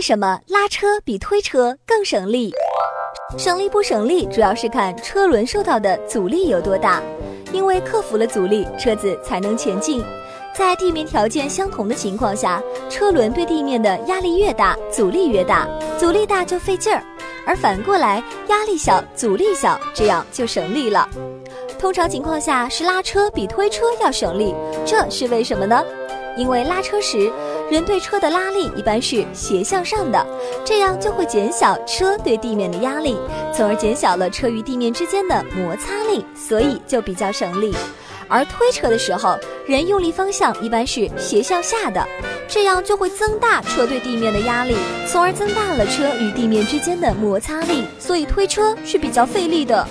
为什么拉车比推车更省力？省力不省力，主要是看车轮受到的阻力有多大。因为克服了阻力，车子才能前进。在地面条件相同的情况下，车轮对地面的压力越大，阻力越大。阻力大就费劲儿，而反过来压力小，阻力小，这样就省力了。通常情况下是拉车比推车要省力，这是为什么呢？因为拉车时，人对车的拉力一般是斜向上的，这样就会减小车对地面的压力，从而减小了车与地面之间的摩擦力，所以就比较省力。而推车的时候，人用力方向一般是斜向下的，这样就会增大车对地面的压力，从而增大了车与地面之间的摩擦力，所以推车是比较费力的。